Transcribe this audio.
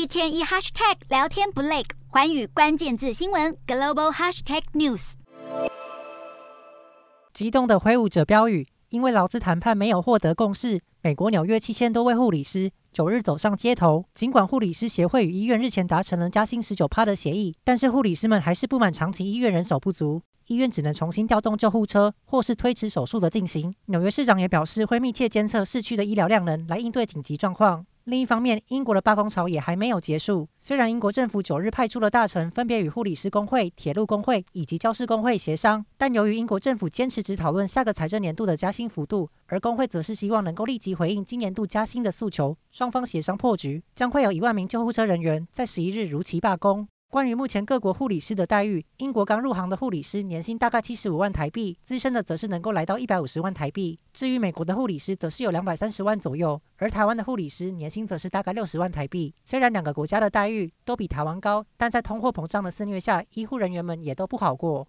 一天一 hashtag 聊天不累，寰宇关键字新闻 global hashtag news。激动的挥舞着标语，因为劳资谈判没有获得共识，美国纽约七千多位护理师九日走上街头。尽管护理师协会与医院日前达成了加薪十九趴的协议，但是护理师们还是不满长期医院人手不足。医院只能重新调动救护车，或是推迟手术的进行。纽约市长也表示，会密切监测市区的医疗量能，来应对紧急状况。另一方面，英国的罢工潮也还没有结束。虽然英国政府九日派出了大臣，分别与护理师工会、铁路工会以及教师工会协商，但由于英国政府坚持只讨论下个财政年度的加薪幅度，而工会则是希望能够立即回应今年度加薪的诉求，双方协商破局，将会有一万名救护车人员在十一日如期罢工。关于目前各国护理师的待遇，英国刚入行的护理师年薪大概七十五万台币，资深的则是能够来到一百五十万台币。至于美国的护理师，则是有两百三十万左右，而台湾的护理师年薪则是大概六十万台币。虽然两个国家的待遇都比台湾高，但在通货膨胀的肆虐下，医护人员们也都不好过。